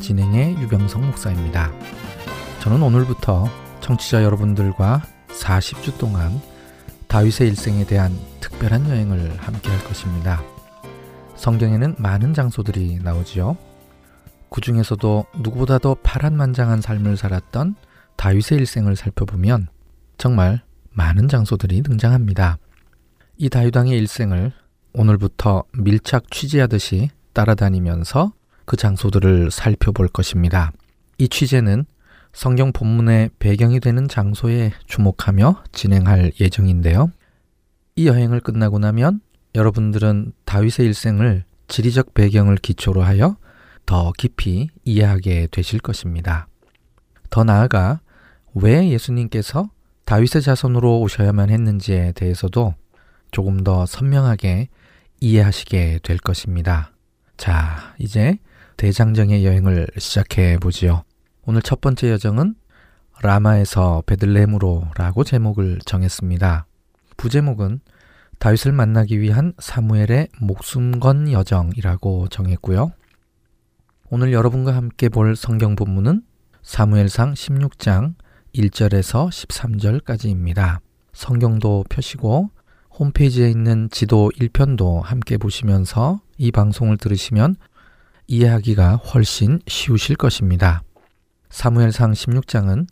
진행의 유병성 목사입니다. 저는 오늘부터 청취자 여러분들과 40주 동안 다윗의 일생에 대한 특별한 여행을 함께 할 것입니다. 성경에는 많은 장소들이 나오지요. 그 중에서도 누구보다도 파란만장한 삶을 살았던 다윗의 일생을 살펴보면 정말 많은 장소들이 등장합니다. 이 다윗왕의 일생을 오늘부터 밀착 취재하듯이 따라다니면서 그 장소들을 살펴볼 것입니다. 이 취재는 성경 본문의 배경이 되는 장소에 주목하며 진행할 예정인데요. 이 여행을 끝나고 나면 여러분들은 다윗의 일생을 지리적 배경을 기초로 하여 더 깊이 이해하게 되실 것입니다. 더 나아가 왜 예수님께서 다윗의 자손으로 오셔야만 했는지에 대해서도 조금 더 선명하게 이해하시게 될 것입니다. 자, 이제 대장정의 여행을 시작해 보지요. 오늘 첫 번째 여정은 라마에서 베들레헴으로라고 제목을 정했습니다. 부제목은 다윗을 만나기 위한 사무엘의 목숨 건 여정이라고 정했고요. 오늘 여러분과 함께 볼 성경 본문은 사무엘상 16장 1절에서 13절까지입니다. 성경도 펴시고 홈페이지에 있는 지도 1편도 함께 보시면서 이 방송을 들으시면 이해하기가 훨씬 쉬우실 것입니다. 사무엘상 16장은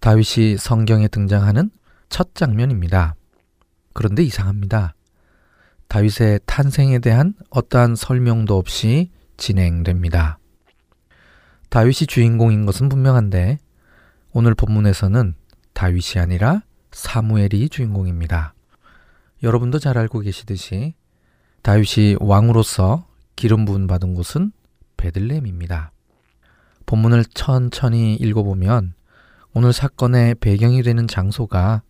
다윗이 성경에 등장하는 첫 장면입니다. 그런데 이상합니다. 다윗의 탄생에 대한 어떠한 설명도 없이 진행됩니다. 다윗이 주인공인 것은 분명한데 오늘 본문에서는 다윗이 아니라 사무엘이 주인공입니다. 여러분도 잘 알고 계시듯이 다윗이 왕으로서 기름 부음 받은 곳은 베들레헴입니다. 본문을 천천히 읽어보면 오늘 사건의 배경이 되는 장소가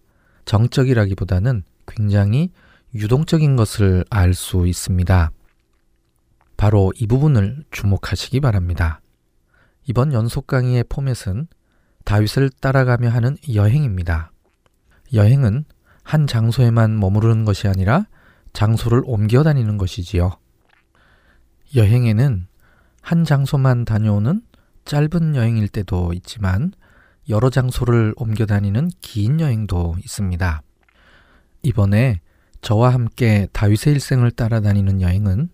정적이라기보다는 굉장히 유동적인 것을 알 수 있습니다. 바로 이 부분을 주목하시기 바랍니다. 이번 연속 강의의 포맷은 다윗을 따라가며 하는 여행입니다. 여행은 한 장소에만 머무르는 것이 아니라 장소를 옮겨 다니는 것이지요. 여행에는 한 장소만 다녀오는 짧은 여행일 때도 있지만 여러 장소를 옮겨 다니는 긴 여행도 있습니다. 이번에 저와 함께 다윗의 일생을 따라다니는 여행은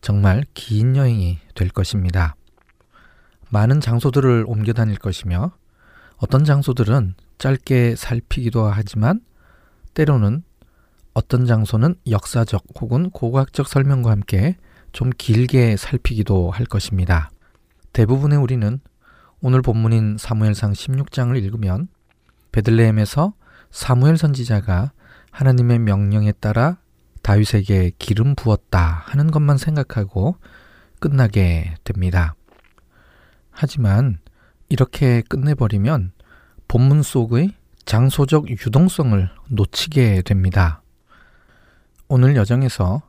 정말 긴 여행이 될 것입니다. 많은 장소들을 옮겨 다닐 것이며 어떤 장소들은 짧게 살피기도 하지만 때로는 어떤 장소는 역사적 혹은 고고학적 설명과 함께 좀 길게 살피기도 할 것입니다. 대부분의 우리는 오늘 본문인 사무엘상 16장을 읽으면 베들레헴에서 사무엘 선지자가 하나님의 명령에 따라 다윗에게 기름 부었다 하는 것만 생각하고 끝나게 됩니다. 하지만 이렇게 끝내버리면 본문 속의 장소적 유동성을 놓치게 됩니다. 오늘 여정에서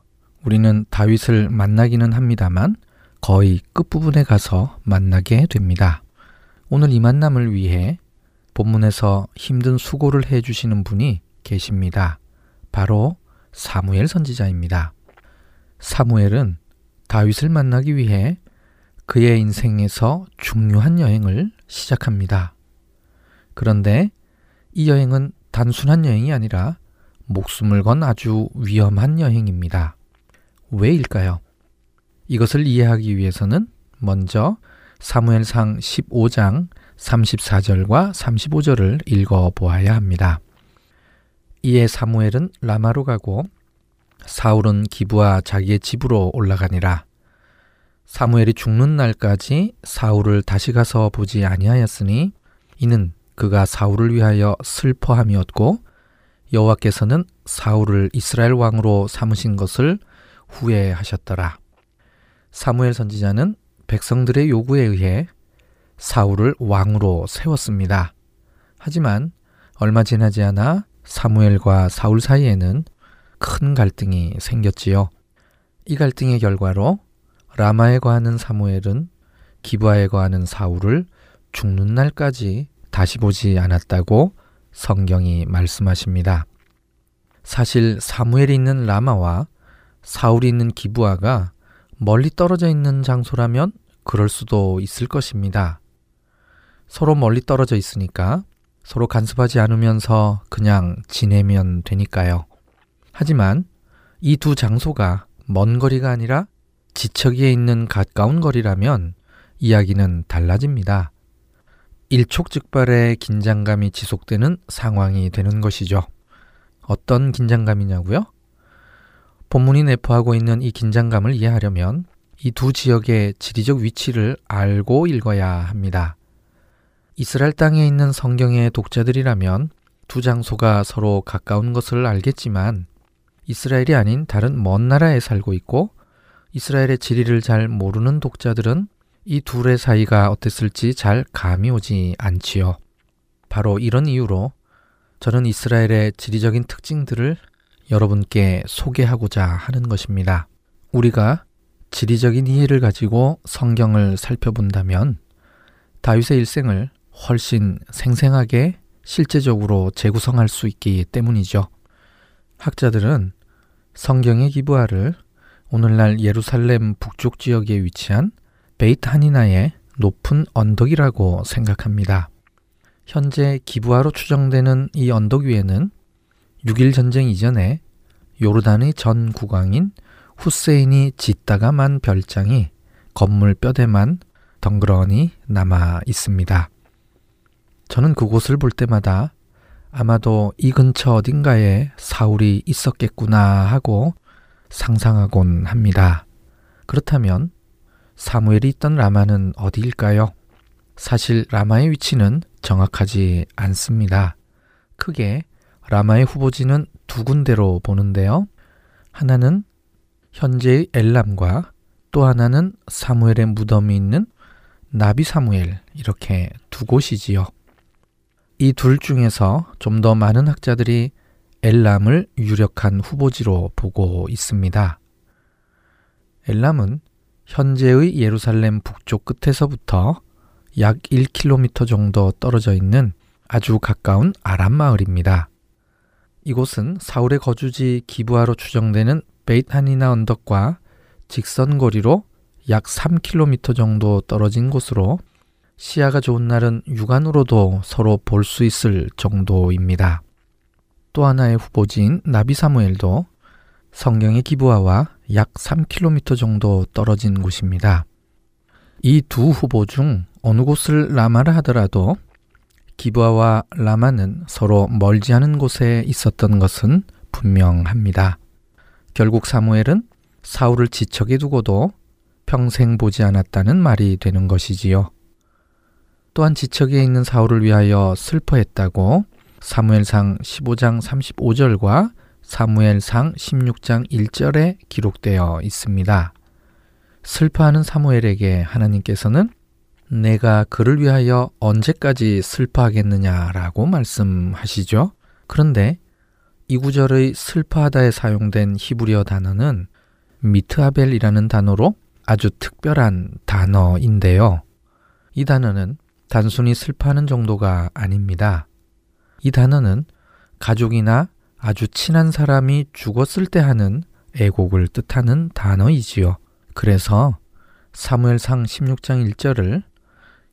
우리는 다윗을 만나기는 합니다만 거의 끝부분에 가서 만나게 됩니다. 오늘 이 만남을 위해 본문에서 힘든 수고를 해 주시는 분이 계십니다. 바로 사무엘 선지자입니다. 사무엘은 다윗을 만나기 위해 그의 인생에서 중요한 여행을 시작합니다. 그런데 이 여행은 단순한 여행이 아니라 목숨을 건 아주 위험한 여행입니다. 왜일까요? 이것을 이해하기 위해서는 먼저 사무엘상 15장 34절과 35절을 읽어 보아야 합니다. 이에 사무엘은 라마로 가고 사울은 기부와 자기의 집으로 올라가니라. 사무엘이 죽는 날까지 사울을 다시 가서 보지 아니하였으니 이는 그가 사울을 위하여 슬퍼함이었고 여호와께서는 사울을 이스라엘 왕으로 삼으신 것을 후회하셨더라. 사무엘 선지자는 백성들의 요구에 의해 사울을 왕으로 세웠습니다. 하지만 얼마 지나지 않아 사무엘과 사울 사이에는 큰 갈등이 생겼지요. 이 갈등의 결과로 라마에 거하는 사무엘은 기부아에 거하는 사울을 죽는 날까지 다시 보지 않았다고 성경이 말씀하십니다. 사실 사무엘이 있는 라마와 사울이 있는 기부아가 멀리 떨어져 있는 장소라면 그럴 수도 있을 것입니다. 서로 멀리 떨어져 있으니까 서로 간섭하지 않으면서 그냥 지내면 되니까요. 하지만 이 두 장소가 먼 거리가 아니라 지척에 있는 가까운 거리라면 이야기는 달라집니다. 일촉즉발의 긴장감이 지속되는 상황이 되는 것이죠. 어떤 긴장감이냐고요? 본문이 내포하고 있는 이 긴장감을 이해하려면 이 두 지역의 지리적 위치를 알고 읽어야 합니다. 이스라엘 땅에 있는 성경의 독자들이라면 두 장소가 서로 가까운 것을 알겠지만 이스라엘이 아닌 다른 먼 나라에 살고 있고 이스라엘의 지리를 잘 모르는 독자들은 이 둘의 사이가 어땠을지 잘 감이 오지 않지요. 바로 이런 이유로 저는 이스라엘의 지리적인 특징들을 여러분께 소개하고자 하는 것입니다. 우리가 지리적인 이해를 가지고 성경을 살펴본다면 다윗의 일생을 훨씬 생생하게 실제적으로 재구성할 수 있기 때문이죠. 학자들은 성경의 기부하를 오늘날 예루살렘 북쪽 지역에 위치한 베이트 하니나의 높은 언덕이라고 생각합니다. 현재 기부하로 추정되는 이 언덕 위에는 6일 전쟁 이전에 요르단의 전 국왕인 후세인이 짓다가 만 별장이 건물 뼈대만 덩그러니 남아 있습니다. 저는 그곳을 볼 때마다 아마도 이 근처 어딘가에 사울이 있었겠구나 하고 상상하곤 합니다. 그렇다면 사무엘이 있던 라마는 어디일까요? 사실 라마의 위치는 정확하지 않습니다. 크게 라마의 후보지는 두 군데로 보는데요. 하나는 현재의 엘람과 또 하나는 사무엘의 무덤이 있는 나비 사무엘 이렇게 두 곳이지요. 이 둘 중에서 좀 더 많은 학자들이 엘람을 유력한 후보지로 보고 있습니다. 엘람은 현재의 예루살렘 북쪽 끝에서부터 약 1km 정도 떨어져 있는 아주 가까운 아람 마을입니다. 이곳은 사울의 거주지 기부하로 추정되는 베이타니나 언덕과 직선 거리로 약 3km 정도 떨어진 곳으로 시야가 좋은 날은 육안으로도 서로 볼 수 있을 정도입니다. 또 하나의 후보지인 나비 사무엘도 성경의 기부하와 약 3km 정도 떨어진 곳입니다. 이 두 후보 중 어느 곳을 라마라 하더라도 기부아와 라마는 서로 멀지 않은 곳에 있었던 것은 분명합니다. 결국 사무엘은 사울을 지척에 두고도 평생 보지 않았다는 말이 되는 것이지요. 또한 지척에 있는 사울을 위하여 슬퍼했다고 사무엘상 15장 35절과 사무엘상 16장 1절에 기록되어 있습니다. 슬퍼하는 사무엘에게 하나님께서는 내가 그를 위하여 언제까지 슬퍼하겠느냐라고 말씀하시죠. 그런데 이 구절의 슬퍼하다에 사용된 히브리어 단어는 미트아벨이라는 단어로 아주 특별한 단어인데요. 이 단어는 단순히 슬퍼하는 정도가 아닙니다. 이 단어는 가족이나 아주 친한 사람이 죽었을 때 하는 애곡을 뜻하는 단어이지요. 그래서 사무엘상 16장 1절을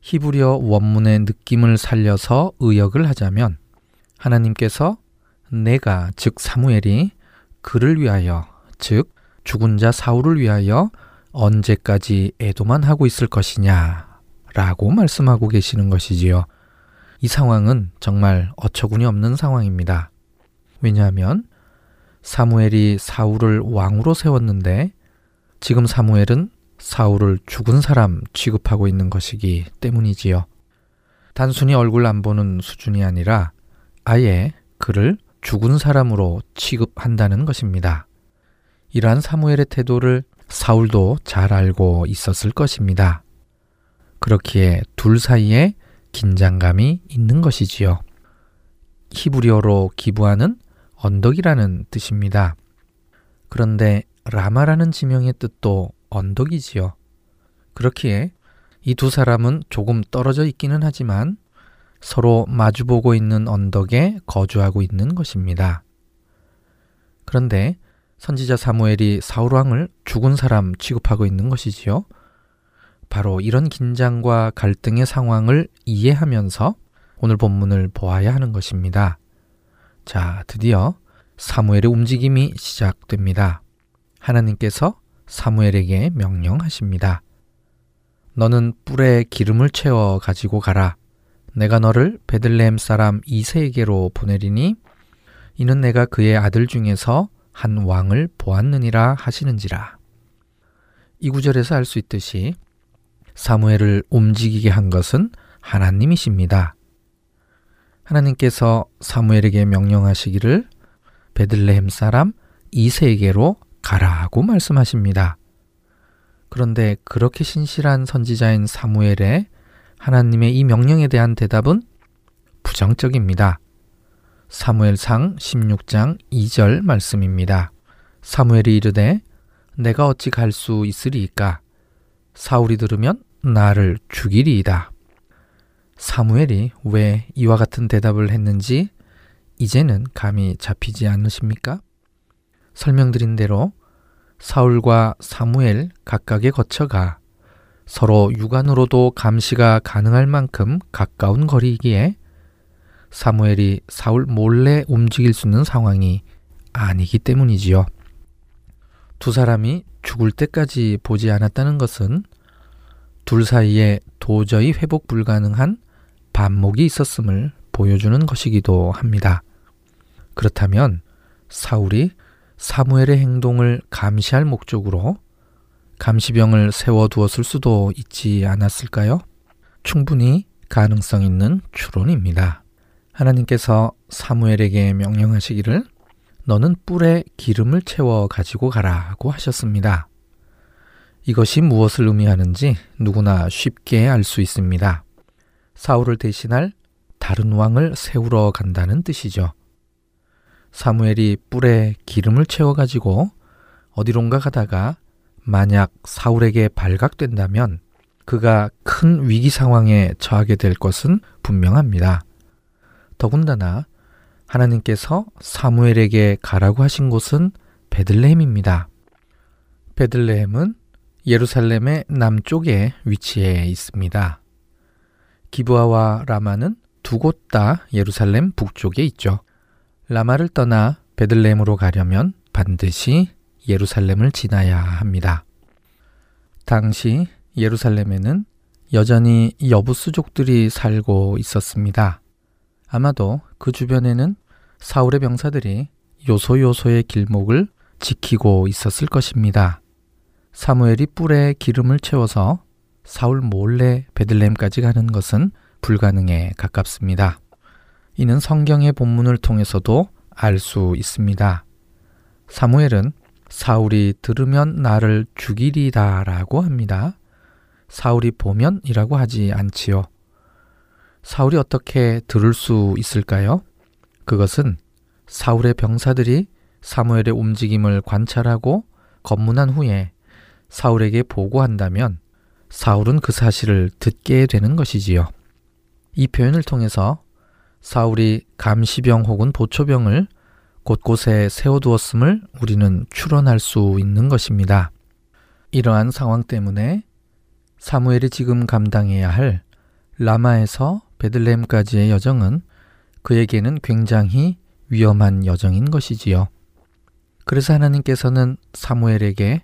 히브리어 원문의 느낌을 살려서 의역을 하자면 하나님께서 내가 즉 사무엘이 그를 위하여 즉 죽은 자 사울을 위하여 언제까지 애도만 하고 있을 것이냐 라고 말씀하고 계시는 것이지요. 이 상황은 정말 어처구니 없는 상황입니다. 왜냐하면 사무엘이 사울을 왕으로 세웠는데 지금 사무엘은 사울을 죽은 사람 취급하고 있는 것이기 때문이지요. 단순히 얼굴 안 보는 수준이 아니라 아예 그를 죽은 사람으로 취급한다는 것입니다. 이러한 사무엘의 태도를 사울도 잘 알고 있었을 것입니다. 그렇기에 둘 사이에 긴장감이 있는 것이지요. 히브리어로 기부하는 언덕이라는 뜻입니다. 그런데 라마라는 지명의 뜻도 언덕이지요. 그렇기에 이 두 사람은 조금 떨어져 있기는 하지만 서로 마주보고 있는 언덕에 거주하고 있는 것입니다. 그런데 선지자 사무엘이 사울왕을 죽은 사람 취급하고 있는 것이지요. 바로 이런 긴장과 갈등의 상황을 이해하면서 오늘 본문을 보아야 하는 것입니다. 자, 드디어 사무엘의 움직임이 시작됩니다. 하나님께서 사무엘에게 명령하십니다. 너는 뿔에 기름을 채워 가지고 가라. 내가 너를 베들레헴 사람 이세에게로 보내리니 이는 내가 그의 아들 중에서 한 왕을 보았느니라 하시는지라. 이 구절에서 알 수 있듯이 사무엘을 움직이게 한 것은 하나님이십니다. 하나님께서 사무엘에게 명령하시기를 베들레헴 사람 이세에게로 가라고 말씀하십니다. 그런데 그렇게 신실한 선지자인 사무엘의 하나님의 이 명령에 대한 대답은 부정적입니다. 사무엘상 16장 2절 말씀입니다. 사무엘이 이르되 내가 어찌 갈 수 있으리이까 사울이 들으면 나를 죽이리이다. 사무엘이 왜 이와 같은 대답을 했는지 이제는 감이 잡히지 않으십니까? 설명드린 대로 사울과 사무엘 각각의 거처가 서로 육안으로도 감시가 가능할 만큼 가까운 거리이기에 사무엘이 사울 몰래 움직일 수 있는 상황이 아니기 때문이지요. 두 사람이 죽을 때까지 보지 않았다는 것은 둘 사이에 도저히 회복 불가능한 반목이 있었음을 보여주는 것이기도 합니다. 그렇다면 사울이 사무엘의 행동을 감시할 목적으로 감시병을 세워두었을 수도 있지 않았을까요? 충분히 가능성 있는 추론입니다. 하나님께서 사무엘에게 명령하시기를 너는 뿔에 기름을 채워 가지고 가라고 하셨습니다. 이것이 무엇을 의미하는지 누구나 쉽게 알 수 있습니다. 사울을 대신할 다른 왕을 세우러 간다는 뜻이죠. 사무엘이 뿔에 기름을 채워 가지고 어디론가 가다가 만약 사울에게 발각된다면 그가 큰 위기 상황에 처하게 될 것은 분명합니다. 더군다나 하나님께서 사무엘에게 가라고 하신 곳은 베들레헴입니다. 베들레헴은 예루살렘의 남쪽에 위치해 있습니다. 기부아와 라마는 두 곳 다 예루살렘 북쪽에 있죠. 라마를 떠나 베들레헴으로 가려면 반드시 예루살렘을 지나야 합니다. 당시 예루살렘에는 여전히 여부수족들이 살고 있었습니다. 아마도 그 주변에는 사울의 병사들이 요소요소의 길목을 지키고 있었을 것입니다. 사무엘이 뿔에 기름을 채워서 사울 몰래 베들렘까지 가는 것은 불가능에 가깝습니다. 이는 성경의 본문을 통해서도 알 수 있습니다. 사무엘은 사울이 들으면 나를 죽이리다 라고 합니다. 사울이 보면이라고 하지 않지요. 사울이 어떻게 들을 수 있을까요? 그것은 사울의 병사들이 사무엘의 움직임을 관찰하고 검문한 후에 사울에게 보고한다면 사울은 그 사실을 듣게 되는 것이지요. 이 표현을 통해서 사울이 감시병 혹은 보초병을 곳곳에 세워두었음을 우리는 추론할 수 있는 것입니다. 이러한 상황 때문에 사무엘이 지금 감당해야 할 라마에서 베들레헴까지의 여정은 그에게는 굉장히 위험한 여정인 것이지요. 그래서 하나님께서는 사무엘에게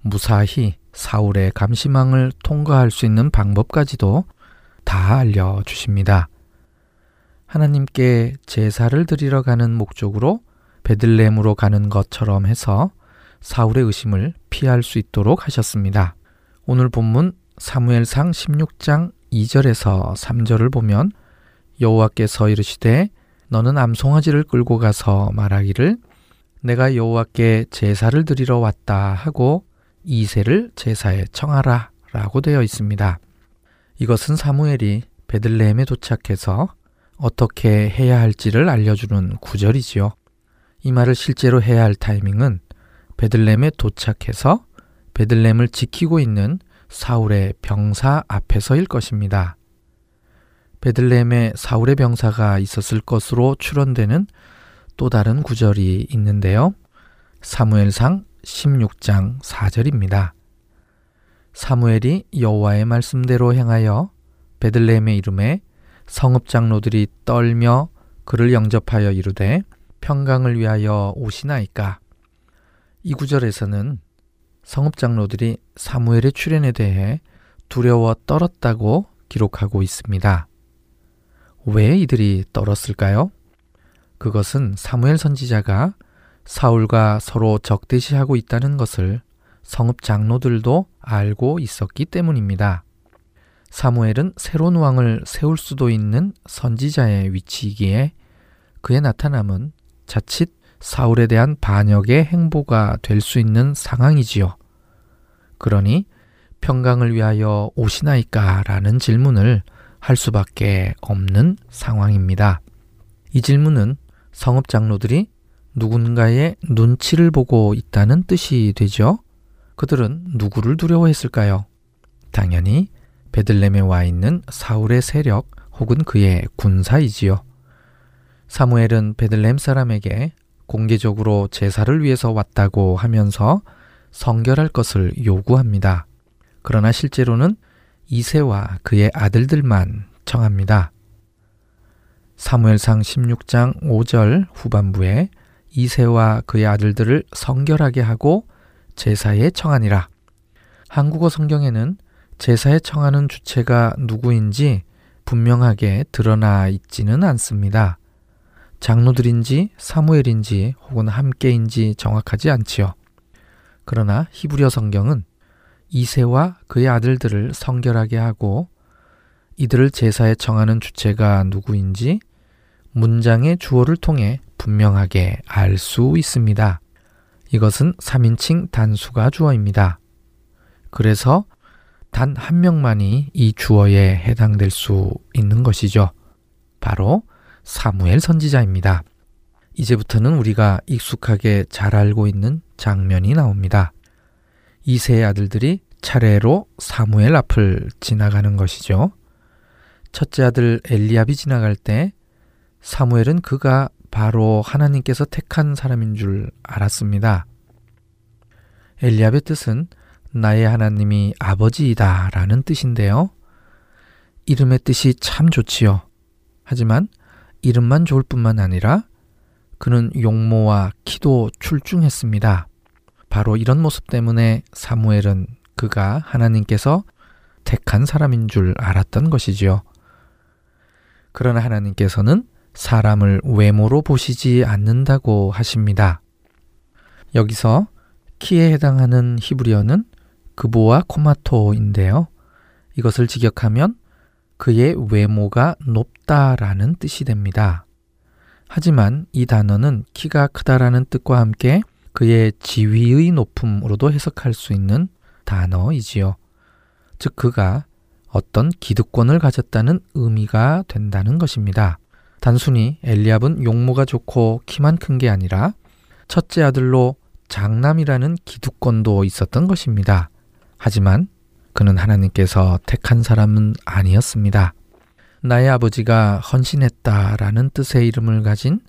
무사히 사울의 감시망을 통과할 수 있는 방법까지도 다 알려주십니다. 하나님께 제사를 드리러 가는 목적으로 베들레헴으로 가는 것처럼 해서 사울의 의심을 피할 수 있도록 하셨습니다. 오늘 본문 사무엘상 16장 2절에서 3절을 보면 여호와께서 이르시되 너는 암송아지를 끌고 가서 말하기를 내가 여호와께 제사를 드리러 왔다 하고 이세를 제사에 청하라 라고 되어 있습니다. 이것은 사무엘이 베들레헴에 도착해서 어떻게 해야 할지를 알려주는 구절이지요. 이 말을 실제로 해야 할 타이밍은 베들렘에 도착해서 베들렘을 지키고 있는 사울의 병사 앞에서일 것입니다. 베들렘에 사울의 병사가 있었을 것으로 추론되는 또 다른 구절이 있는데요. 사무엘상 16장 4절입니다. 사무엘이 여호와의 말씀대로 행하여 베들레헴의 이름에 성읍 장로들이 떨며 그를 영접하여 이르되 평강을 위하여 오시나이까. 이 구절에서는 성읍 장로들이 사무엘의 출현에 대해 두려워 떨었다고 기록하고 있습니다. 왜 이들이 떨었을까요? 그것은 사무엘 선지자가 사울과 서로 적대시하고 있다는 것을 성읍 장로들도 알고 있었기 때문입니다. 사무엘은 새로운 왕을 세울 수도 있는 선지자의 위치이기에 그의 나타남은 자칫 사울에 대한 반역의 행보가 될 수 있는 상황이지요. 그러니 평강을 위하여 오시나이까? 라는 질문을 할 수밖에 없는 상황입니다. 이 질문은 성읍 장로들이 누군가의 눈치를 보고 있다는 뜻이 되죠. 그들은 누구를 두려워했을까요? 당연히 베들렘에 와 있는 사울의 세력 혹은 그의 군사이지요. 사무엘은 베들렘 사람에게 공개적으로 제사를 위해서 왔다고 하면서 성결할 것을 요구합니다. 그러나 실제로는 이세와 그의 아들들만 청합니다. 사무엘상 16장 5절 후반부에 이세와 그의 아들들을 성결하게 하고 제사에 청하니라. 한국어 성경에는 제사에 청하는 주체가 누구인지 분명하게 드러나 있지는 않습니다. 장로들인지 사무엘인지 혹은 함께인지 정확하지 않지요. 그러나 히브리어 성경은 이세와 그의 아들들을 성결하게 하고 이들을 제사에 정하는 주체가 누구인지 문장의 주어를 통해 분명하게 알 수 있습니다. 이것은 3인칭 단수가 주어입니다. 그래서 단 한 명만이 이 주어에 해당될 수 있는 것이죠. 바로 사무엘 선지자입니다. 이제부터는 우리가 익숙하게 잘 알고 있는 장면이 나옵니다. 이세의 아들들이 차례로 사무엘 앞을 지나가는 것이죠. 첫째 아들 엘리압이 지나갈 때 사무엘은 그가 바로 하나님께서 택한 사람인 줄 알았습니다. 엘리압의 뜻은 나의 하나님이 아버지이다 라는 뜻인데요. 이름의 뜻이 참 좋지요. 하지만 이름만 좋을 뿐만 아니라 그는 용모와 키도 출중했습니다. 바로 이런 모습 때문에 사무엘은 그가 하나님께서 택한 사람인 줄 알았던 것이지요. 그러나 하나님께서는 사람을 외모로 보시지 않는다고 하십니다. 여기서 키에 해당하는 히브리어는 그보와 코마토인데요. 이것을 직역하면 그의 외모가 높다라는 뜻이 됩니다. 하지만 이 단어는 키가 크다라는 뜻과 함께 그의 지위의 높음으로도 해석할 수 있는 단어이지요. 즉, 그가 어떤 기득권을 가졌다는 의미가 된다는 것입니다. 단순히 엘리압은 용모가 좋고 키만 큰 게 아니라 첫째 아들로 장남이라는 기득권도 있었던 것입니다. 하지만 그는 하나님께서 택한 사람은 아니었습니다. 나의 아버지가 헌신했다라는 뜻의 이름을 가진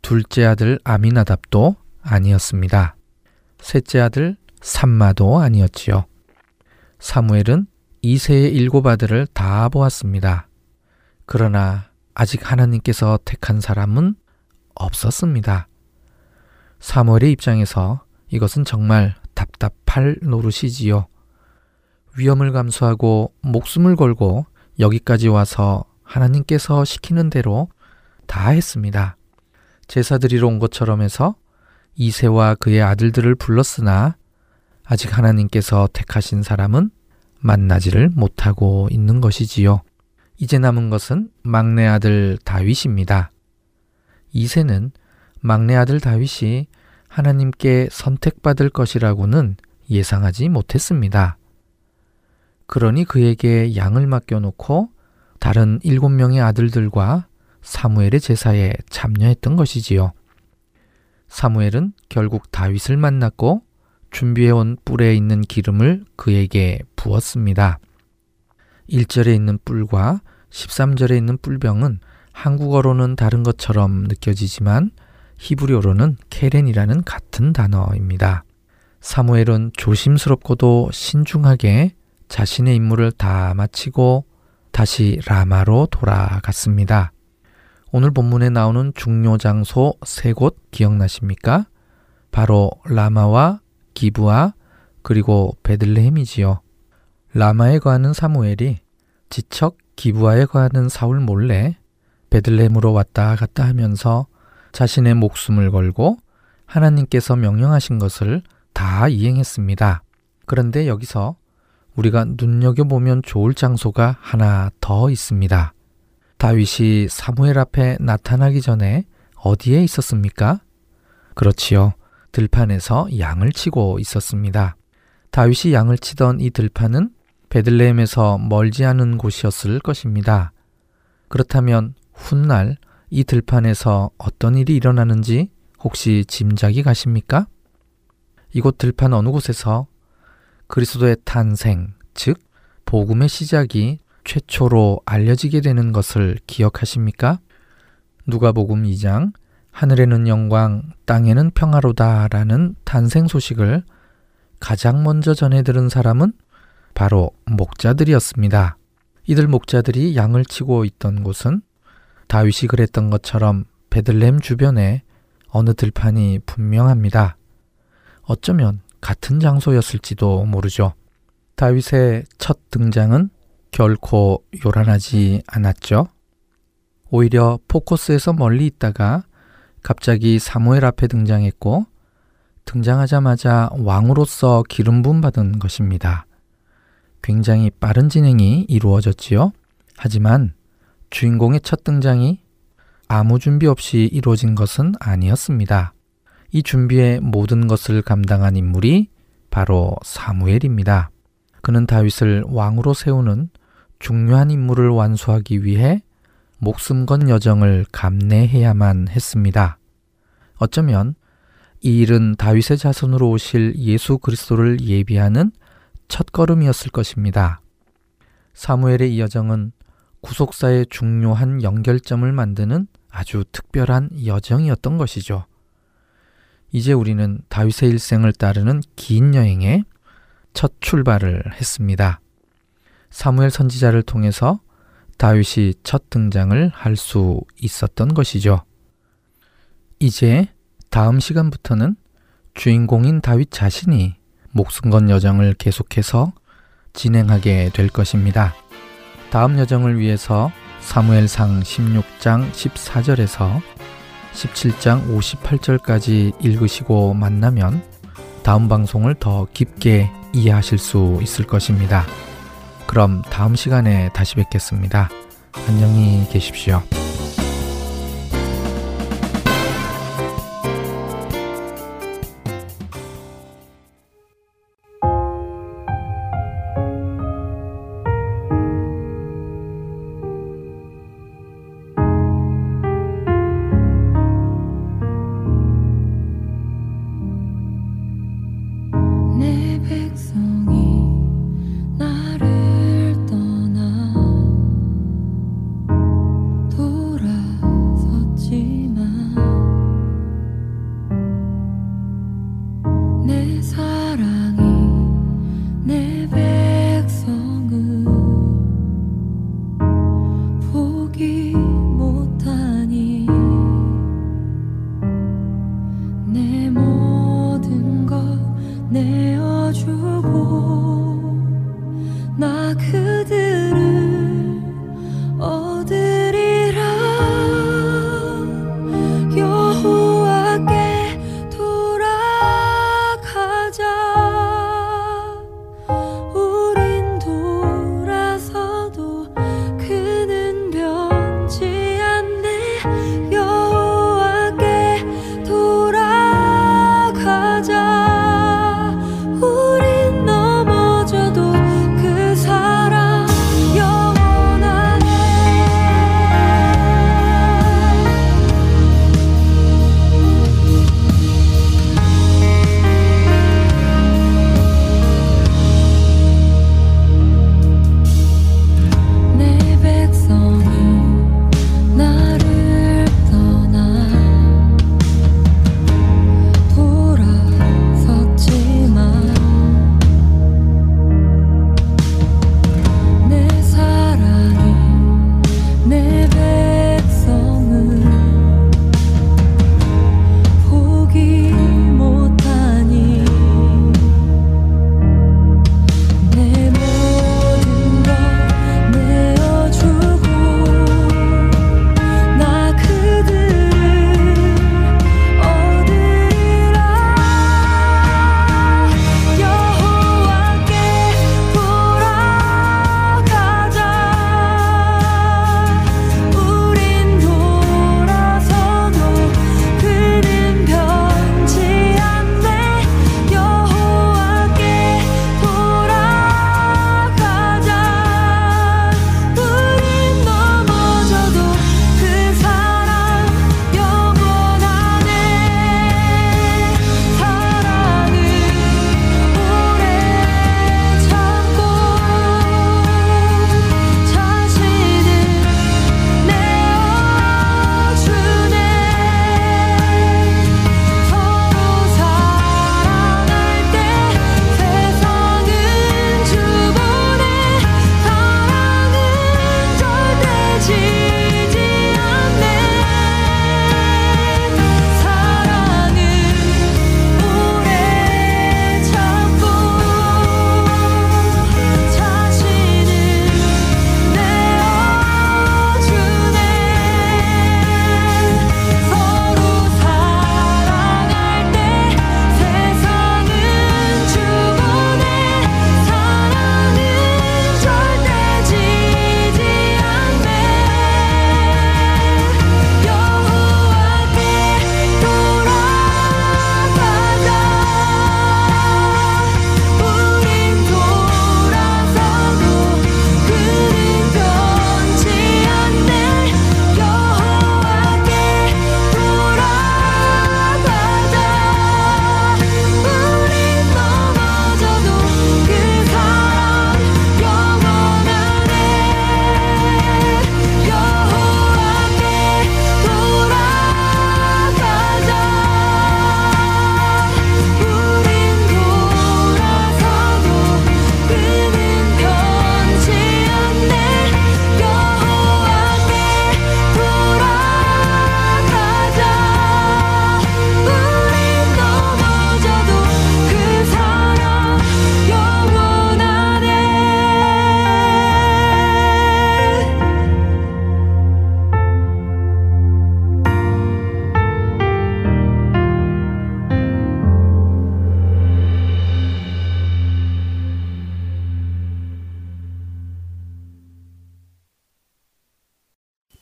둘째 아들 아미나답도 아니었습니다. 셋째 아들 삼마도 아니었지요. 사무엘은 이세의 일곱 아들을 다 보았습니다. 그러나 아직 하나님께서 택한 사람은 없었습니다. 사무엘의 입장에서 이것은 정말 답답할 노릇이지요. 위험을 감수하고 목숨을 걸고 여기까지 와서 하나님께서 시키는 대로 다 했습니다. 제사 드리러 온 것처럼 해서 이세와 그의 아들들을 불렀으나 아직 하나님께서 택하신 사람은 만나지를 못하고 있는 것이지요. 이제 남은 것은 막내 아들 다윗입니다. 이세는 막내 아들 다윗이 하나님께 선택받을 것이라고는 예상하지 못했습니다. 그러니 그에게 양을 맡겨놓고 다른 일곱 명의 아들들과 사무엘의 제사에 참여했던 것이지요. 사무엘은 결국 다윗을 만났고 준비해온 뿔에 있는 기름을 그에게 부었습니다. 1절에 있는 뿔과 13절에 있는 뿔병은 한국어로는 다른 것처럼 느껴지지만 히브리어로는 케렌이라는 같은 단어입니다. 사무엘은 조심스럽고도 신중하게 자신의 임무를 다 마치고 다시 라마로 돌아갔습니다. 오늘 본문에 나오는 중요 장소 세 곳 기억나십니까? 바로 라마와 기부아 그리고 베들레헴이지요. 라마에 거하는 사무엘이 지척 기부아에 거하는 사울 몰래 베들레헴으로 왔다 갔다 하면서 자신의 목숨을 걸고 하나님께서 명령하신 것을 다 이행했습니다. 그런데 여기서 우리가 눈여겨보면 좋을 장소가 하나 더 있습니다. 다윗이 사무엘 앞에 나타나기 전에 어디에 있었습니까? 그렇지요. 들판에서 양을 치고 있었습니다. 다윗이 양을 치던 이 들판은 베들레헴에서 멀지 않은 곳이었을 것입니다. 그렇다면 훗날 이 들판에서 어떤 일이 일어나는지 혹시 짐작이 가십니까? 이곳 들판 어느 곳에서 그리스도의 탄생, 즉 복음의 시작이 최초로 알려지게 되는 것을 기억하십니까? 누가복음 2장 하늘에는 영광, 땅에는 평화로다라는 탄생 소식을 가장 먼저 전해 들은 사람은 바로 목자들이었습니다. 이들 목자들이 양을 치고 있던 곳은 다윗이 그랬던 것처럼 베들렘 주변에 어느 들판이 분명합니다. 어쩌면 같은 장소였을지도 모르죠. 다윗의 첫 등장은 결코 요란하지 않았죠. 오히려 포커스에서 멀리 있다가 갑자기 사무엘 앞에 등장했고 등장하자마자 왕으로서 기름 부음 받은 것입니다. 굉장히 빠른 진행이 이루어졌지요. 하지만 주인공의 첫 등장이 아무 준비 없이 이루어진 것은 아니었습니다. 이 준비의 모든 것을 감당한 인물이 바로 사무엘입니다. 그는 다윗을 왕으로 세우는 중요한 임무를 완수하기 위해 목숨 건 여정을 감내해야만 했습니다. 어쩌면 이 일은 다윗의 자손으로 오실 예수 그리스도를 예비하는 첫걸음이었을 것입니다. 사무엘의 이 여정은 구속사의 중요한 연결점을 만드는 아주 특별한 여정이었던 것이죠. 이제 우리는 다윗의 일생을 따르는 긴 여행에 첫 출발을 했습니다. 사무엘 선지자를 통해서 다윗이 첫 등장을 할 수 있었던 것이죠. 이제 다음 시간부터는 주인공인 다윗 자신이 목숨 건 여정을 계속해서 진행하게 될 것입니다. 다음 여정을 위해서 사무엘상 16장 14절에서 17장 58절까지 읽으시고 만나면 다음 방송을 더 깊게 이해하실 수 있을 것입니다. 그럼 다음 시간에 다시 뵙겠습니다. 안녕히 계십시오.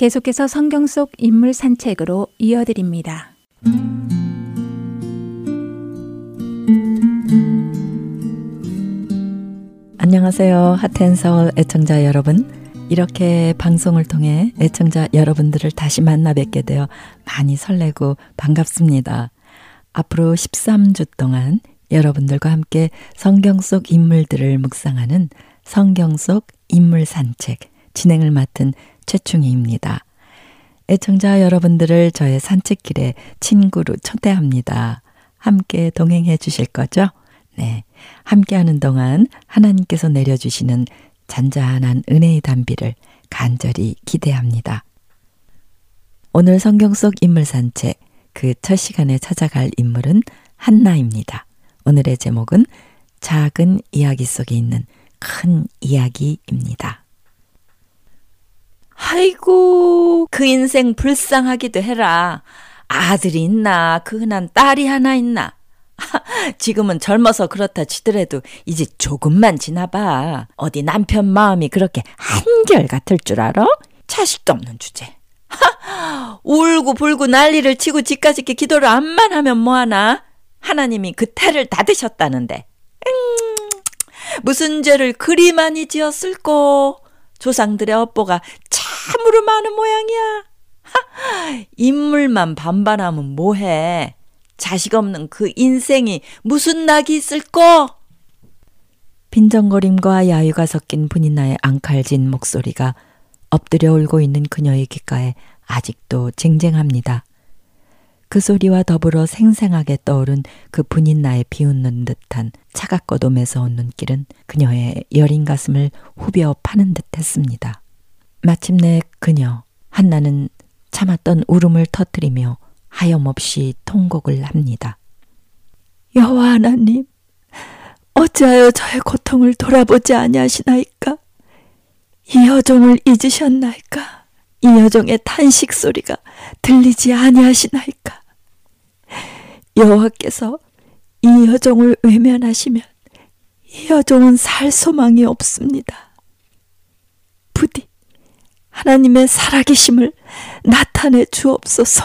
계속해서 성경 속 인물 산책으로 이어드립니다. 안녕하세요. 하텐서울 애청자 여러분. 이렇게 방송을 통해 애청자 여러분들을 다시 만나 뵙게 되어 많이 설레고 반갑습니다. 앞으로 13주 동안 여러분들과 함께 성경 속 인물들을 묵상하는 성경 속 인물 산책 진행을 맡은 최충희입니다. 애청자 여러분들을 저의 산책길에 친구로 초대합니다. 함께 동행해 주실 거죠? 네. 함께하는 동안 하나님께서 내려주시는 잔잔한 은혜의 담비를 간절히 기대합니다. 오늘 성경 속 인물 산책 그 첫 시간에 찾아갈 인물은 한나입니다. 오늘의 제목은 작은 이야기 속에 있는 큰 이야기입니다. 아이고, 그 인생 불쌍하기도 해라. 아들이 있나, 그 흔한 딸이 하나 있나. 지금은 젊어서 그렇다 치더라도 이제 조금만 지나봐. 어디 남편 마음이 그렇게 한결 같을 줄 알아? 자식도 없는 주제. 하! 울고 불고 난리를 치고 집까지 게 기도를 안만 하면 뭐하나? 하나님이 그 태를 닫으셨다는데. 음, 무슨 죄를 그리 많이 지었을꼬? 조상들의 업보가 참 으로 많은 모양이야. 하! 인물만 반반하면 뭐해? 자식 없는 그 인생이 무슨 낙이 있을꼬? 빈정거림과 야유가 섞인 분이나의 앙칼진 목소리가 엎드려 울고 있는 그녀의 귓가에 아직도 쟁쟁합니다. 그 소리와 더불어 생생하게 떠오른 그 분인 나의 비웃는 듯한 차갑고도 매서운 눈길은 그녀의 여린 가슴을 후벼 파는 듯 했습니다. 마침내 그녀, 한나는 참았던 울음을 터뜨리며 하염없이 통곡을 합니다. 여호와 하나님, 어찌하여 저의 고통을 돌아보지 아니하시나이까? 이 여종을 잊으셨나이까? 이 여종의 탄식 소리가 들리지 아니하시나이까? 여호와께서 이 여종을 외면하시면 이 여종은 살 소망이 없습니다. 부디 하나님의 살아계심을 나타내 주옵소서.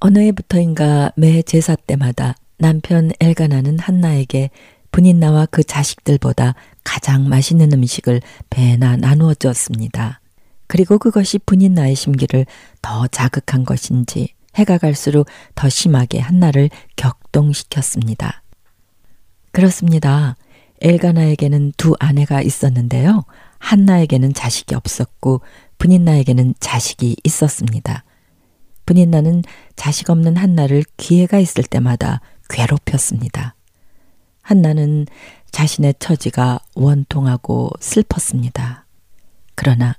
어느 해부터인가 매 제사 때마다 남편 엘가나는 한나에게 분인나와 그 자식들보다 가장 맛있는 음식을 배나 나누어 주었습니다. 그리고 그것이 분인나의 심기를 더 자극한 것인지 해가 갈수록 더 심하게 한나를 격동시켰습니다. 그렇습니다. 엘가나에게는 두 아내가 있었는데요. 한나에게는 자식이 없었고 분인나에게는 자식이 있었습니다. 분인나는 자식 없는 한나를 기회가 있을 때마다 괴롭혔습니다. 한나는 자신의 처지가 원통하고 슬펐습니다. 그러나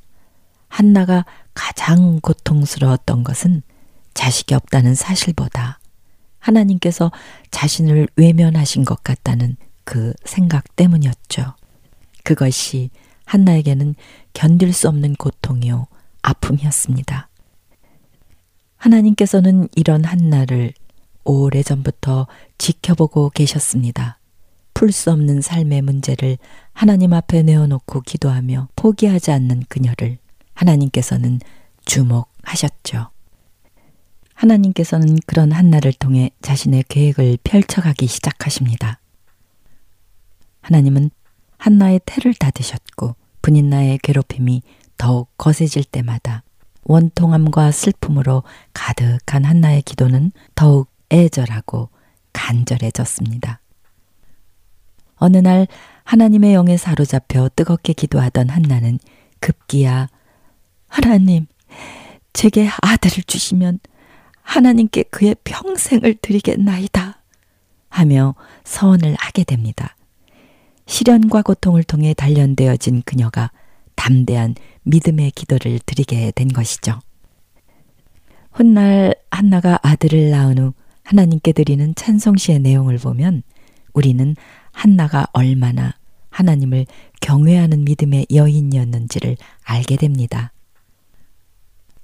한나가 가장 고통스러웠던 것은 자식이 없다는 사실보다 하나님께서 자신을 외면하신 것 같다는 그 생각 때문이었죠. 그것이 한나에게는 견딜 수 없는 고통이요, 아픔이었습니다. 하나님께서는 이런 한나를 오래전부터 지켜보고 계셨습니다. 풀 수 없는 삶의 문제를 하나님 앞에 내어놓고 기도하며 포기하지 않는 그녀를 하나님께서는 주목하셨죠. 하나님께서는 그런 한나를 통해 자신의 계획을 펼쳐가기 시작하십니다. 하나님은 한나의 태를 닫으셨고 분인나의 괴롭힘이 더욱 거세질 때마다 원통함과 슬픔으로 가득한 한나의 기도는 더욱 애절하고 간절해졌습니다. 어느 날 하나님의 영에 사로잡혀 뜨겁게 기도하던 한나는 급기야 하나님, 제게 아들을 주시면 하나님께 그의 평생을 드리겠나이다. 하며 서원을 하게 됩니다. 시련과 고통을 통해 단련되어진 그녀가 담대한 믿음의 기도를 드리게 된 것이죠. 훗날 한나가 아들을 낳은 후 하나님께 드리는 찬송시의 내용을 보면 우리는 한나가 얼마나 하나님을 경외하는 믿음의 여인이었는지를 알게 됩니다.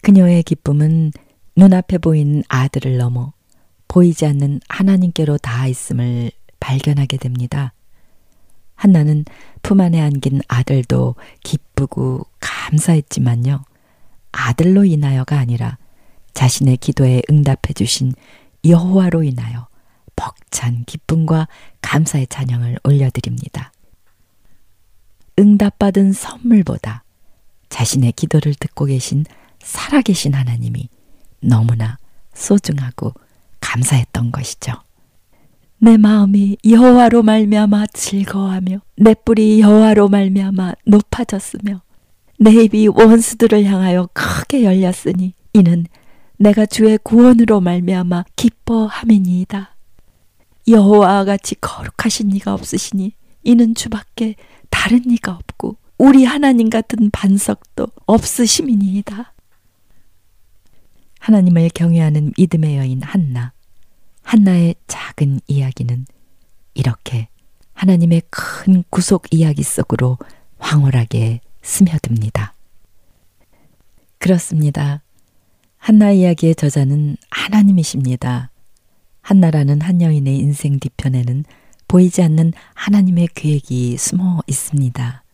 그녀의 기쁨은 눈앞에 보이는 아들을 넘어 보이지 않는 하나님께로 닿아 있음을 발견하게 됩니다. 한나는 품 안에 안긴 아들도 기쁘고 감사했지만요. 아들로 인하여가 아니라 자신의 기도에 응답해 주신 여호와로 인하여 벅찬 기쁨과 감사의 찬양을 올려드립니다. 응답받은 선물보다 자신의 기도를 듣고 계신 살아계신 하나님이 너무나 소중하고 감사했던 것이죠. 내 마음이 여호와로 말미암아 즐거워하며 내 뿔이 여호와로 말미암아 높아졌으며 내 입이 원수들을 향하여 크게 열렸으니 이는 내가 주의 구원으로 말미암아 기뻐함이니이다. 여호와와 같이 거룩하신 이가 없으시니 이는 주밖에 다른 이가 없고 우리 하나님 같은 반석도 없으심이니이다. 하나님을 경외하는 믿음의 여인 한나. 한나의 작은 이야기는 이렇게 하나님의 큰 구속 이야기 속으로 황홀하게 스며듭니다. 그렇습니다. 한나 이야기의 저자는 하나님이십니다. 한나라는 한 여인의 인생 뒤편에는 보이지 않는 하나님의 계획이 숨어 있습니다.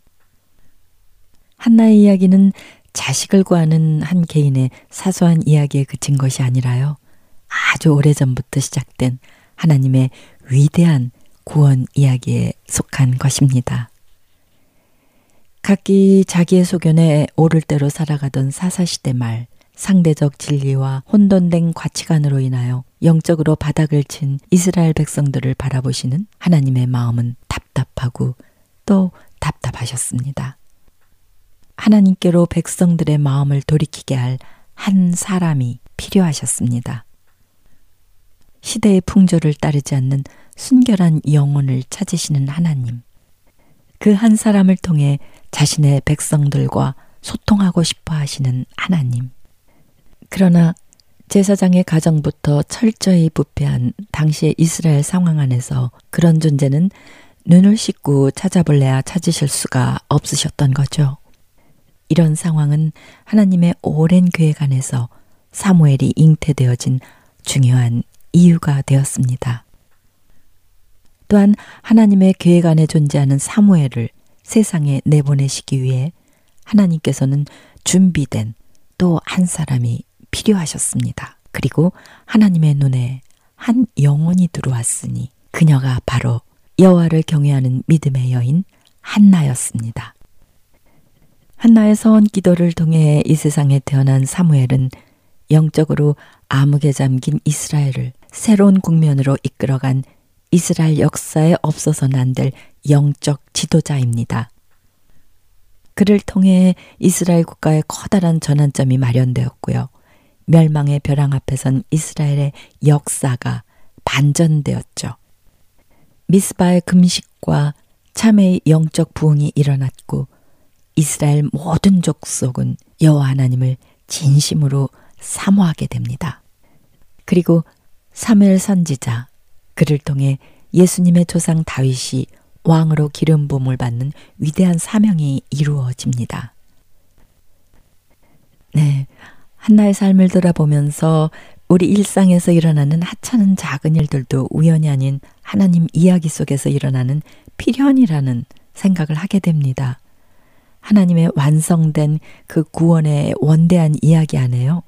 한나의 이야기는 자식을 구하는 한 개인의 사소한 이야기에 그친 것이 아니라요. 아주 오래전부터 시작된 하나님의 위대한 구원 이야기에 속한 것입니다. 각기 자기의 소견에 오를 대로 살아가던 사사시대 말 상대적 진리와 혼돈된 가치관으로 인하여 영적으로 바닥을 친 이스라엘 백성들을 바라보시는 하나님의 마음은 답답하고 또 답답하셨습니다. 하나님께로 백성들의 마음을 돌이키게 할 한 사람이 필요하셨습니다. 시대의 풍조를 따르지 않는 순결한 영혼을 찾으시는 하나님. 그 한 사람을 통해 자신의 백성들과 소통하고 싶어 하시는 하나님. 그러나 제사장의 가정부터 철저히 부패한 당시의 이스라엘 상황 안에서 그런 존재는 눈을 씻고 찾아볼래야 찾으실 수가 없으셨던 거죠. 이런 상황은 하나님의 오랜 계획 안에서 사무엘이 잉태되어진 중요한 이유가 되었습니다. 또한 하나님의 계획 안에 존재하는 사무엘을 세상에 내보내시기 위해 하나님께서는 준비된 또 한 사람이 필요하셨습니다. 그리고 하나님의 눈에 한 영혼이 들어왔으니 그녀가 바로 여호와를 경외하는 믿음의 여인 한나였습니다. 한나의 서원 기도를 통해 이 세상에 태어난 사무엘은 영적으로 암흑에 잠긴 이스라엘을 새로운 국면으로 이끌어간 이스라엘 역사에 없어서는 안 될 영적 지도자입니다. 그를 통해 이스라엘 국가의 커다란 전환점이 마련되었고요. 멸망의 벼랑 앞에선 이스라엘의 역사가 반전되었죠. 미스바의 금식과 참회의 영적 부흥이 일어났고 이스라엘 모든 족속은 여호와 하나님을 진심으로 사모하게 됩니다. 그리고 사무엘 선지자 그를 통해 예수님의 조상 다윗이 왕으로 기름 부음을 받는 위대한 사명이 이루어집니다. 네. 한나의 삶을 돌아보면서 우리 일상에서 일어나는 하찮은 작은 일들도 우연이 아닌 하나님 이야기 속에서 일어나는 필연이라는 생각을 하게 됩니다. 하나님의 완성된 그 구원의 원대한 이야기 안에요.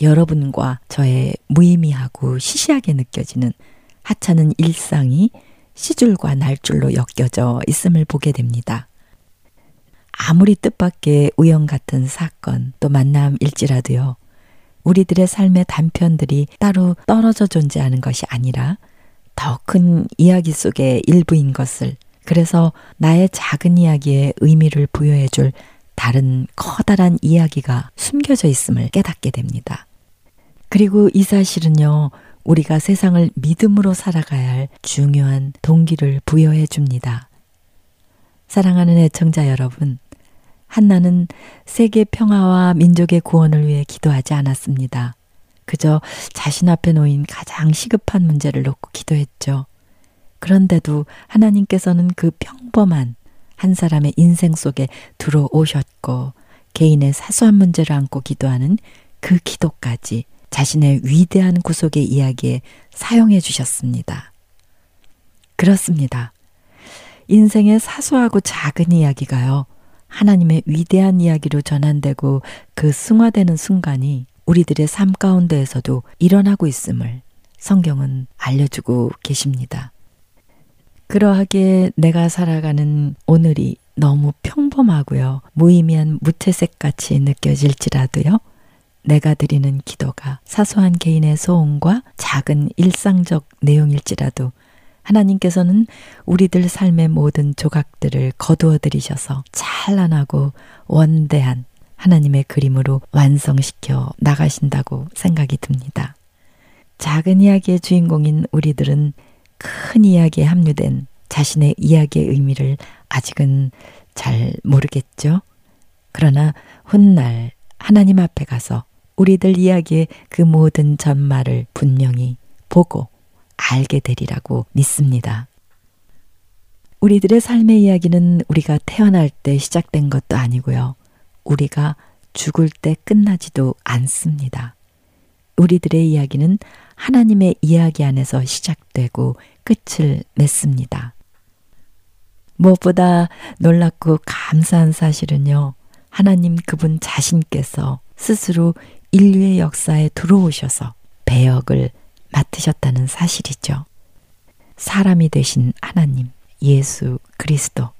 여러분과 저의 무의미하고 시시하게 느껴지는 하찮은 일상이 시줄과 날줄로 엮여져 있음을 보게 됩니다. 아무리 뜻밖의 우연 같은 사건 또 만남일지라도요. 우리들의 삶의 단편들이 따로 떨어져 존재하는 것이 아니라 더 큰 이야기 속의 일부인 것을 그래서 나의 작은 이야기에 의미를 부여해 줄 다른 커다란 이야기가 숨겨져 있음을 깨닫게 됩니다. 그리고 이 사실은요, 우리가 세상을 믿음으로 살아가야 할 중요한 동기를 부여해 줍니다. 사랑하는 애청자 여러분, 한나는 세계 평화와 민족의 구원을 위해 기도하지 않았습니다. 그저 자신 앞에 놓인 가장 시급한 문제를 놓고 기도했죠. 그런데도 하나님께서는 그 평범한 한 사람의 인생 속에 들어오셨고 개인의 사소한 문제를 안고 기도하는 그 기도까지 자신의 위대한 구속의 이야기에 사용해 주셨습니다. 그렇습니다. 인생의 사소하고 작은 이야기가요, 하나님의 위대한 이야기로 전환되고 그 승화되는 순간이 우리들의 삶 가운데에서도 일어나고 있음을 성경은 알려주고 계십니다. 그러하게 내가 살아가는 오늘이 너무 평범하고요. 무의미한 무채색 같이 느껴질지라도요. 내가 드리는 기도가 사소한 개인의 소원과 작은 일상적 내용일지라도 하나님께서는 우리들 삶의 모든 조각들을 거두어 들이셔서 찬란하고 원대한 하나님의 그림으로 완성시켜 나가신다고 생각이 듭니다. 작은 이야기의 주인공인 우리들은 큰 이야기에 합류된 자신의 이야기의 의미를 아직은 잘 모르겠죠. 그러나 훗날 하나님 앞에 가서 우리들 이야기의 그 모든 전말을 분명히 보고 알게 되리라고 믿습니다. 우리들의 삶의 이야기는 우리가 태어날 때 시작된 것도 아니고요. 우리가 죽을 때 끝나지도 않습니다. 우리들의 이야기는 하나님의 이야기 안에서 시작되고 끝을 맺습니다. 무엇보다 놀랍고 감사한 사실은요, 하나님 그분 자신께서 스스로 인류의 역사에 들어오셔서 배역을 맡으셨다는 사실이죠. 사람이 되신 하나님, 예수 그리스도.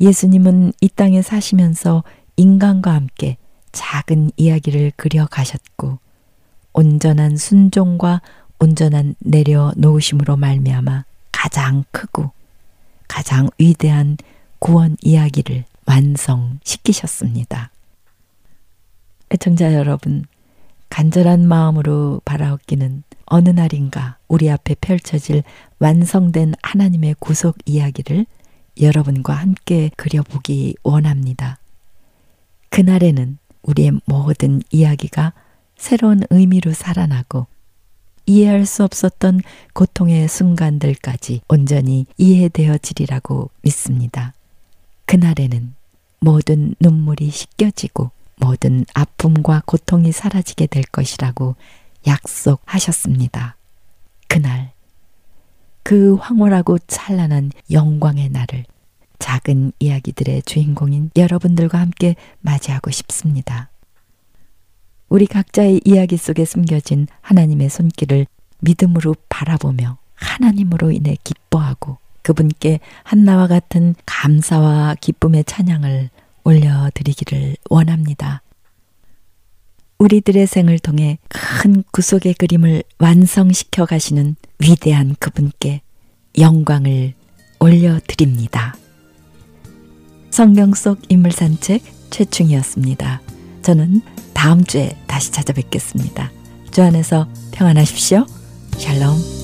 예수님은 이 땅에 사시면서 인간과 함께 작은 이야기를 그려 가셨고, 온전한 순종과 온전한 내려놓으심으로 말미암아 가장 크고 가장 위대한 구원 이야기를 완성시키셨습니다. 애청자 여러분, 간절한 마음으로 바라옵기는 어느 날인가 우리 앞에 펼쳐질 완성된 하나님의 구속 이야기를 여러분과 함께 그려보기 원합니다. 그날에는 우리의 모든 이야기가 새로운 의미로 살아나고 이해할 수 없었던 고통의 순간들까지 온전히 이해되어지리라고 믿습니다. 그날에는 모든 눈물이 씻겨지고 모든 아픔과 고통이 사라지게 될 것이라고 약속하셨습니다. 그날, 그 황홀하고 찬란한 영광의 날을 작은 이야기들의 주인공인 여러분들과 함께 맞이하고 싶습니다. 우리 각자의 이야기 속에 숨겨진 하나님의 손길을 믿음으로 바라보며 하나님으로 인해 기뻐하고 그분께 한나와 같은 감사와 기쁨의 찬양을 올려드리기를 원합니다. 우리들의 생을 통해 큰 구속의 그림을 완성시켜 가시는 위대한 그분께 영광을 올려드립니다. 성경 속 인물 산책 최충이었습니다. 저는 다음 주에 다시 찾아뵙겠습니다. 주 안에서 평안하십시오. 샬롬.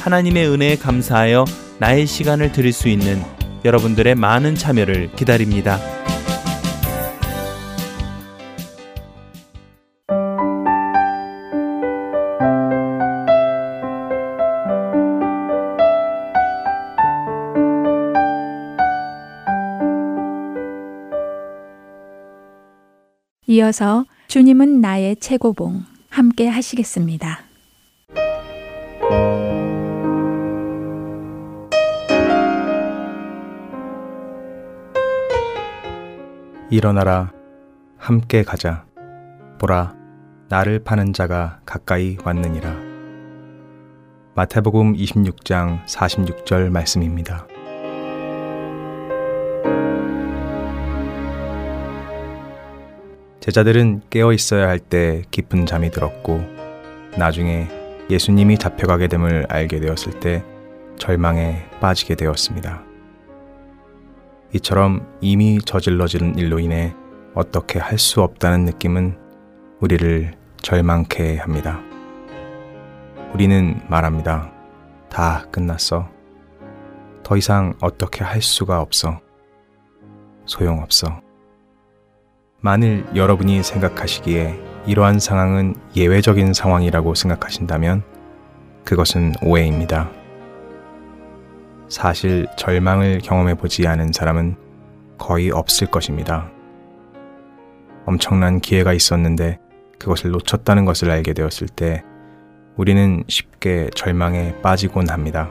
하나님의 은혜에 감사하여 나의 시간을 드릴 수 있는 여러분들의 많은 참여를 기다립니다. 이어서 주님은 나의 최고봉 함께 하시겠습니다. 일어나라 함께 가자 보라 나를 파는 자가 가까이 왔느니라 마태복음 26장 46절 말씀입니다. 제자들은 깨어 있어야 할 때 깊은 잠이 들었고 나중에 예수님이 잡혀가게 됨을 알게 되었을 때 절망에 빠지게 되었습니다. 이처럼 이미 저질러진 일로 인해 어떻게 할 수 없다는 느낌은 우리를 절망케 합니다. 우리는 말합니다. 다 끝났어. 더 이상 어떻게 할 수가 없어. 소용없어. 만일 여러분이 생각하시기에 이러한 상황은 예외적인 상황이라고 생각하신다면 그것은 오해입니다. 사실 절망을 경험해 보지 않은 사람은 거의 없을 것입니다. 엄청난 기회가 있었는데 그것을 놓쳤다는 것을 알게 되었을 때 우리는 쉽게 절망에 빠지곤 합니다.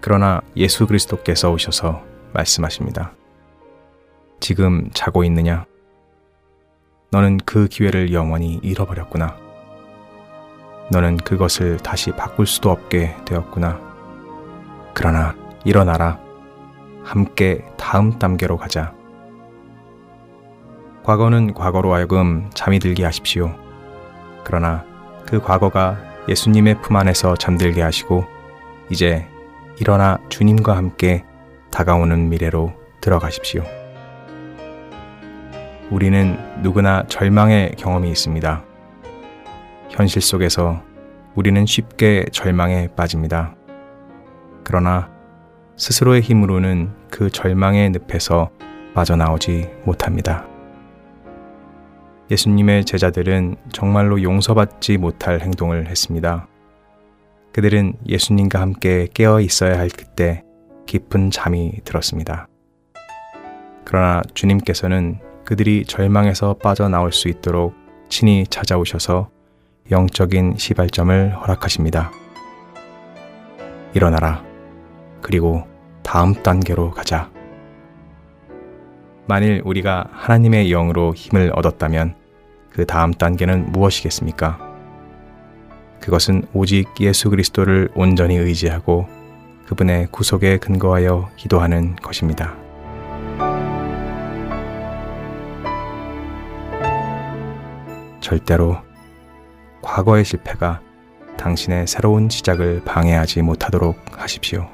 그러나 예수 그리스도께서 오셔서 말씀하십니다. 지금 자고 있느냐? 너는 그 기회를 영원히 잃어버렸구나. 너는 그것을 다시 바꿀 수도 없게 되었구나. 그러나 일어나라. 함께 다음 단계로 가자. 과거는 과거로 하여금 잠이 들게 하십시오. 그러나 그 과거가 예수님의 품 안에서 잠들게 하시고 이제 일어나 주님과 함께 다가오는 미래로 들어가십시오. 우리는 누구나 절망의 경험이 있습니다. 현실 속에서 우리는 쉽게 절망에 빠집니다. 그러나 스스로의 힘으로는 그 절망의 늪에서 빠져나오지 못합니다. 예수님의 제자들은 정말로 용서받지 못할 행동을 했습니다. 그들은 예수님과 함께 깨어 있어야 할 그때 깊은 잠이 들었습니다. 그러나 주님께서는 그들이 절망에서 빠져나올 수 있도록 친히 찾아오셔서 영적인 시발점을 허락하십니다. 일어나라. 그리고 다음 단계로 가자. 만일 우리가 하나님의 영으로 힘을 얻었다면 그 다음 단계는 무엇이겠습니까? 그것은 오직 예수 그리스도를 온전히 의지하고 그분의 구속에 근거하여 기도하는 것입니다. 절대로 과거의 실패가 당신의 새로운 시작을 방해하지 못하도록 하십시오.